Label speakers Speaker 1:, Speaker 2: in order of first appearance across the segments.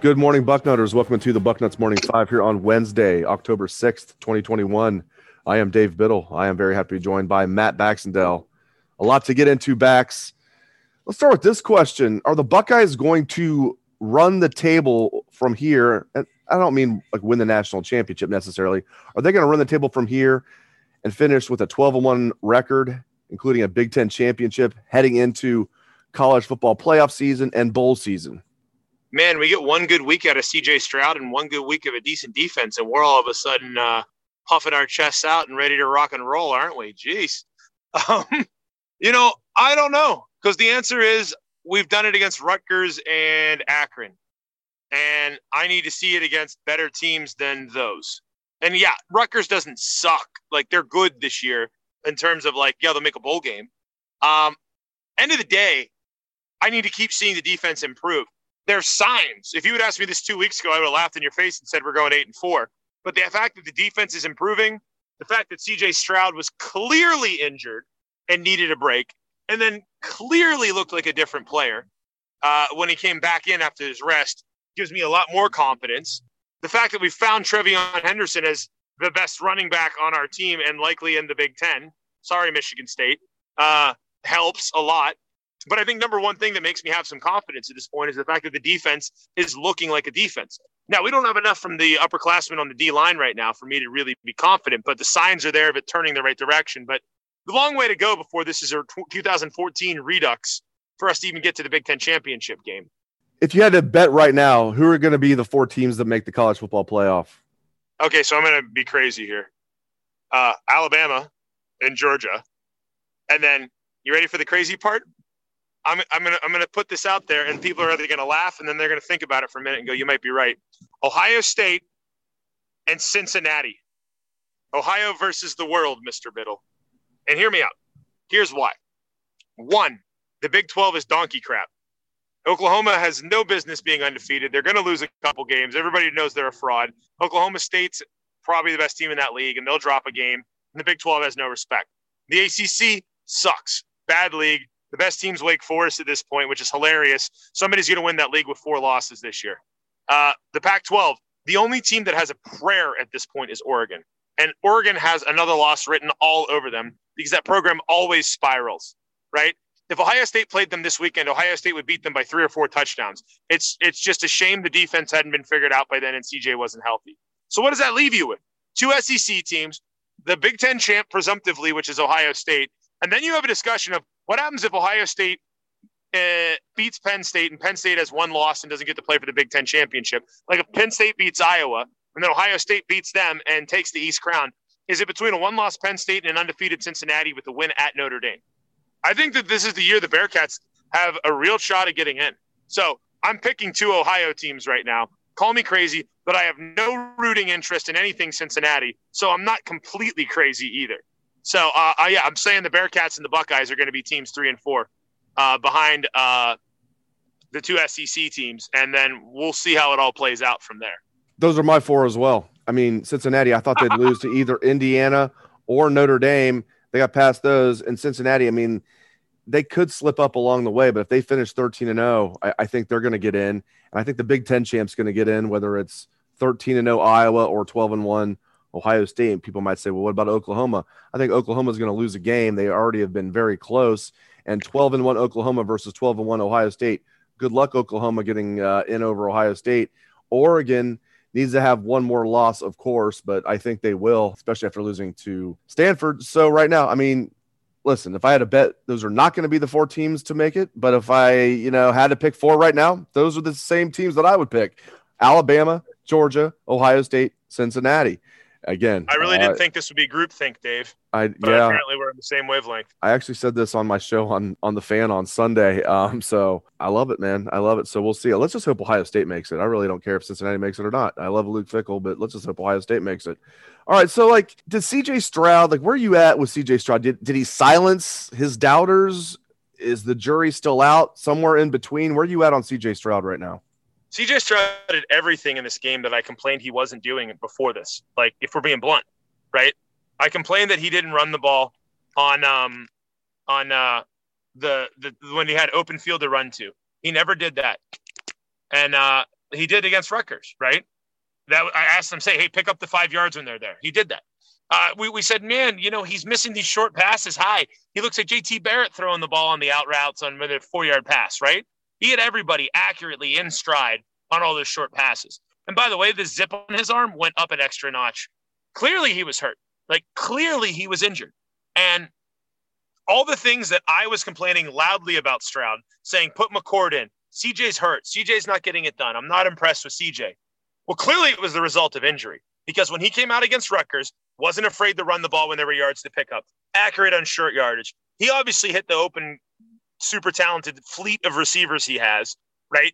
Speaker 1: Good morning, Bucknutters. Welcome to the Bucknuts Morning Five here on Wednesday, October 6th, 2021. I am Dave Biddle. I am very happy to be joined by Matt Baxendale. A lot to get into, Bax. Let's start with this question Are the Buckeyes going to run the table from here? And I don't mean like win the national championship necessarily. Are they going to run the table from here and finish with a 12 1 record, including a Big Ten championship heading into college football playoff season and bowl season?
Speaker 2: Man, we get one good week out of CJ Stroud and one good week of a decent defense, and we're all of a sudden uh, puffing our chests out and ready to rock and roll, aren't we? Jeez. Um, you know, I don't know because the answer is we've done it against Rutgers and Akron, and I need to see it against better teams than those. And yeah, Rutgers doesn't suck; like they're good this year in terms of like yeah, they'll make a bowl game. Um, end of the day, I need to keep seeing the defense improve there's signs. If you had asked me this two weeks ago, I would have laughed in your face and said we're going eight and four. But the fact that the defense is improving, the fact that CJ Stroud was clearly injured and needed a break, and then clearly looked like a different player uh, when he came back in after his rest, gives me a lot more confidence. The fact that we found TreVeyon Henderson as the best running back on our team and likely in the Big Ten. Sorry, Michigan State. Uh, helps a lot. But I think number one thing that makes me have some confidence at this point is the fact that the defense is looking like a defense. Now, we don't have enough from the upperclassmen on the D line right now for me to really be confident, but the signs are there of it turning the right direction. But the long way to go before this is a 2014 redux for us to even get to the Big Ten championship game.
Speaker 1: If you had to bet right now, who are going to be the four teams that make the college football playoff?
Speaker 2: Okay, so I'm going to be crazy here. Uh, Alabama and Georgia. And then, you ready for the crazy part? I'm, I'm gonna I'm gonna put this out there, and people are either gonna laugh and then they're gonna think about it for a minute and go, "You might be right." Ohio State and Cincinnati. Ohio versus the world, Mr. Biddle. And hear me out. Here's why. One, the Big 12 is donkey crap. Oklahoma has no business being undefeated. They're going to lose a couple games. Everybody knows they're a fraud. Oklahoma State's probably the best team in that league, and they'll drop a game. And the Big 12 has no respect. The ACC sucks. Bad league. The best team's Wake Forest at this point, which is hilarious. Somebody's going to win that league with four losses this year. Uh, the Pac 12, the only team that has a prayer at this point is Oregon. And Oregon has another loss written all over them because that program always spirals, right? If Ohio State played them this weekend, Ohio State would beat them by three or four touchdowns. It's it's just a shame the defense hadn't been figured out by then and CJ wasn't healthy. So what does that leave you with? Two SEC teams, the Big Ten champ presumptively, which is Ohio State, and then you have a discussion of what happens if Ohio State uh, beats Penn State and Penn State has one loss and doesn't get to play for the Big Ten championship? Like if Penn State beats Iowa and then Ohio State beats them and takes the East Crown, is it between a one-loss Penn State and an undefeated Cincinnati with a win at Notre Dame? I think that this is the year the Bearcats have a real shot at getting in. So I'm picking two Ohio teams right now. Call me crazy, but I have no rooting interest in anything Cincinnati. So I'm not completely crazy either. So uh, uh, yeah, I'm saying the Bearcats and the Buckeyes are going to be teams three and four uh, behind uh, the two SEC teams, and then we'll see how it all plays out from there.
Speaker 1: Those are my four as well. I mean, Cincinnati, I thought they'd lose to either Indiana or Notre Dame. They got past those. And Cincinnati, I mean, they could slip up along the way, but if they finish 13 and 0, I, I think they're going to get in. And I think the Big Ten champ's going to get in, whether it's 13 and 0 Iowa or 12 and 1 Ohio State. And people might say, well, what about Oklahoma? I think Oklahoma is going to lose a game. They already have been very close. And 12 and 1 Oklahoma versus 12 and 1 Ohio State. Good luck, Oklahoma, getting uh, in over Ohio State. Oregon needs to have one more loss, of course, but I think they will, especially after losing to Stanford. So, right now, I mean, listen, if I had to bet, those are not going to be the four teams to make it. But if I, you know, had to pick four right now, those are the same teams that I would pick Alabama, Georgia, Ohio State, Cincinnati again.
Speaker 2: I really uh, didn't think this would be group think, Dave.
Speaker 1: I
Speaker 2: but
Speaker 1: yeah.
Speaker 2: Apparently, we're on the same wavelength.
Speaker 1: I actually said this on my show on on the fan on Sunday. Um, so I love it, man. I love it. So we'll see. Let's just hope Ohio State makes it. I really don't care if Cincinnati makes it or not. I love Luke Fickell, but let's just hope Ohio State makes it. All right. So like, did CJ Stroud like where are you at with CJ Stroud? Did did he silence his doubters? Is the jury still out somewhere in between? Where are you at on CJ Stroud right now?
Speaker 2: CJ Stroud did everything in this game that I complained he wasn't doing before this. Like, if we're being blunt, right? I complained that he didn't run the ball on um on uh the the when he had open field to run to. He never did that, and uh he did against Rutgers, right? That I asked him, say, hey, pick up the five yards when they're there. He did that. Uh, we, we said, man, you know, he's missing these short passes high. He looks like JT Barrett throwing the ball on the out routes on with a four yard pass, right? He had everybody accurately in stride on all those short passes. And by the way, the zip on his arm went up an extra notch. Clearly, he was hurt. Like, clearly, he was injured. And all the things that I was complaining loudly about Stroud, saying, put McCord in, CJ's hurt, CJ's not getting it done. I'm not impressed with CJ. Well, clearly, it was the result of injury because when he came out against Rutgers, wasn't afraid to run the ball when there were yards to pick up, accurate on short yardage. He obviously hit the open, super talented fleet of receivers he has, right?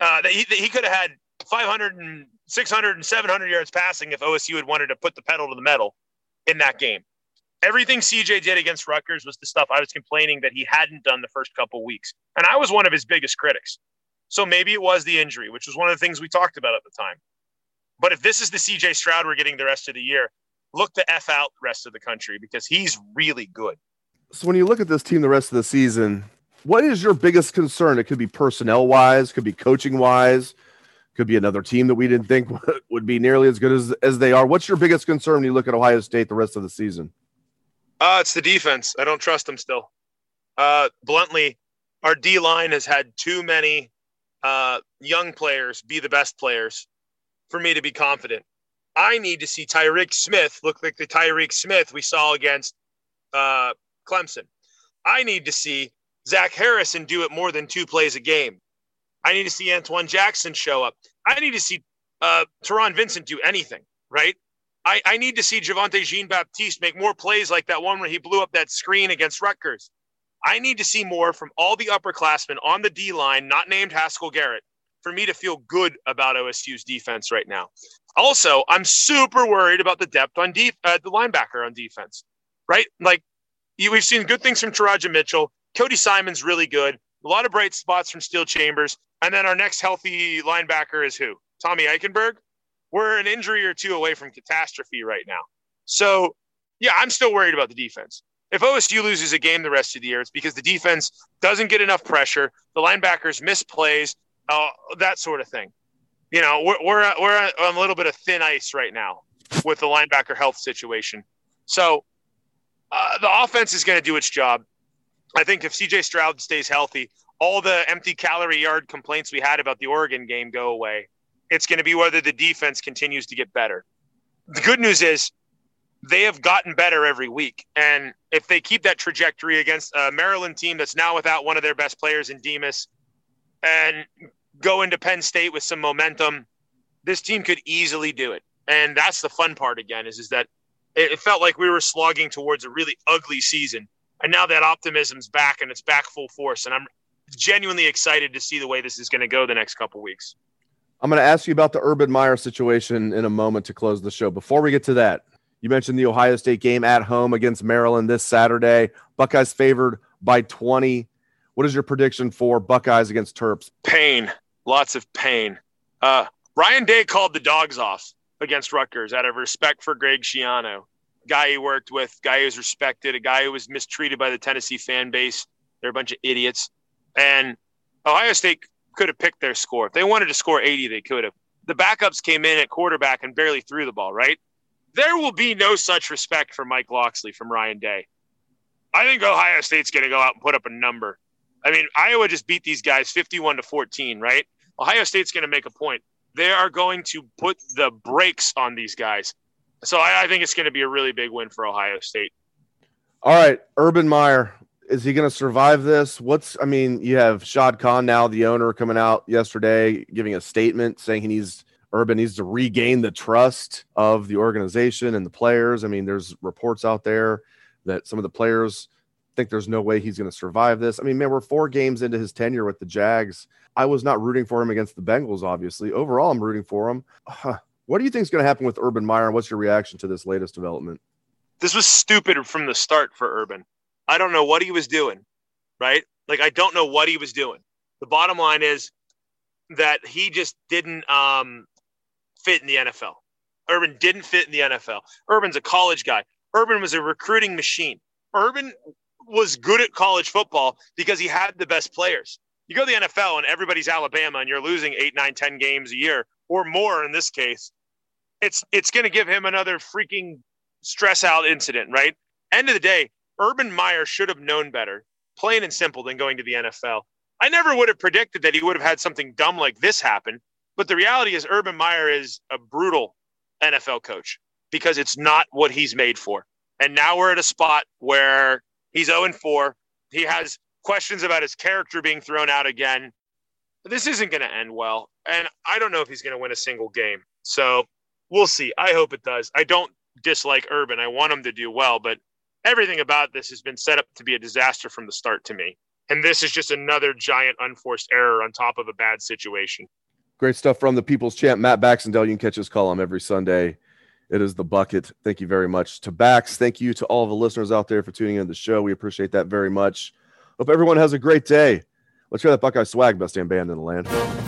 Speaker 2: Uh, that he, that he could have had 500 and 600 and 700 yards passing if OSU had wanted to put the pedal to the metal in that game. Everything CJ did against Rutgers was the stuff I was complaining that he hadn't done the first couple weeks. And I was one of his biggest critics. So maybe it was the injury, which was one of the things we talked about at the time. But if this is the CJ Stroud we're getting the rest of the year, look the F out the rest of the country because he's really good.
Speaker 1: So when you look at this team the rest of the season, what is your biggest concern? It could be personnel wise, could be coaching wise, could be another team that we didn't think would be nearly as good as, as they are. What's your biggest concern when you look at Ohio State the rest of the season?
Speaker 2: Uh, it's the defense. I don't trust them still. Uh, bluntly, our D line has had too many uh, young players be the best players for me to be confident. I need to see Tyreke Smith look like the Tyreke Smith we saw against uh, Clemson. I need to see Zach Harrison do it more than two plays a game. I need to see Antwuan Jackson show up. I need to see uh, Taron Vincent do anything, right? I, I need to see Javontae Jean Baptiste make more plays like that one where he blew up that screen against Rutgers. I need to see more from all the upperclassmen on the D line, not named Haskell Garrett, for me to feel good about OSU's defense right now. Also, I'm super worried about the depth on def- uh, the linebacker on defense, right? Like you, we've seen good things from Teradja Mitchell. Cody Simon's really good. A lot of bright spots from Steele Chambers. And then our next healthy linebacker is who? Tommy Eichenberg. We're an injury or two away from catastrophe right now. So, yeah, I'm still worried about the defense. If OSU loses a game the rest of the year, it's because the defense doesn't get enough pressure. The linebackers miss plays, uh, that sort of thing. You know, we're, we're, we're on a little bit of thin ice right now with the linebacker health situation. So uh, the offense is going to do its job. I think if CJ Stroud stays healthy, all the empty calorie yard complaints we had about the Oregon game go away. It's going to be whether the defense continues to get better. The good news is they have gotten better every week. And if they keep that trajectory against a Maryland team that's now without one of their best players in Demus and go into Penn State with some momentum, this team could easily do it. And that's the fun part again is, is that it felt like we were slogging towards a really ugly season and now that optimism's back and it's back full force. And I'm genuinely excited to see the way this is going to go the next couple weeks.
Speaker 1: I'm going to ask you about the Urban Meyer situation in a moment to close the show. Before we get to that, you mentioned the Ohio State game at home against Maryland this Saturday. Buckeyes favored by 20. What is your prediction for Buckeyes against Terps?
Speaker 2: Pain, lots of pain. Uh, Ryan Day called the dogs off against Rutgers out of respect for Greg Schiano, guy he worked with, guy who's respected, a guy who was mistreated by the Tennessee fan base. They're a bunch of idiots. And Ohio State could have picked their score. If they wanted to score 80, they could have. The backups came in at quarterback and barely threw the ball, right? There will be no such respect for Mike Locksley from Ryan Day. I think Ohio State's going to go out and put up a number. I mean, Iowa just beat these guys 51 to 14, right? Ohio State's going to make a point. They are going to put the brakes on these guys. So I, I think it's going to be a really big win for Ohio State.
Speaker 1: All right, Urban Meyer, is he going to survive this? What's I mean, you have Shad Khan now, the owner, coming out yesterday giving a statement saying he needs Urban needs to regain the trust of the organization and the players. I mean, there's reports out there that some of the players think there's no way he's going to survive this. I mean, man, we're four games into his tenure with the Jags. I was not rooting for him against the Bengals, obviously. Overall, I'm rooting for him. What do you think is going to happen with Urban Meyer? What's your reaction to this latest development?
Speaker 2: This was stupid from the start for Urban. I don't know what he was doing, right? Like, I don't know what he was doing. The bottom line is that he just didn't um, fit in the NFL. Urban didn't fit in the NFL. Urban's a college guy. Urban was a recruiting machine. Urban was good at college football because he had the best players. You go to the NFL and everybody's Alabama and you're losing eight, nine, ten games a year or more in this case it's it's going to give him another freaking stress out incident, right? End of the day, Urban Meyer should have known better, plain and simple, than going to the NFL. I never would have predicted that he would have had something dumb like this happen. But the reality is, Urban Meyer is a brutal NFL coach because it's not what he's made for. And now we're at a spot where he's 0 4. He has questions about his character being thrown out again. This isn't going to end well. And I don't know if he's going to win a single game. So we'll see. I hope it does. I don't dislike Urban. I want him to do well, but everything about this has been set up to be a disaster from the start to me. And this is just another giant unforced error on top of a bad situation.
Speaker 1: Great stuff from the People's Champ, Matt Baxendale. You can catch his column every Sunday. It is the bucket. Thank you very much to Bax. Thank you to all the listeners out there for tuning in to the show. We appreciate that very much. Hope everyone has a great day. Let's hear that Buckeye swag, best damn band in the land.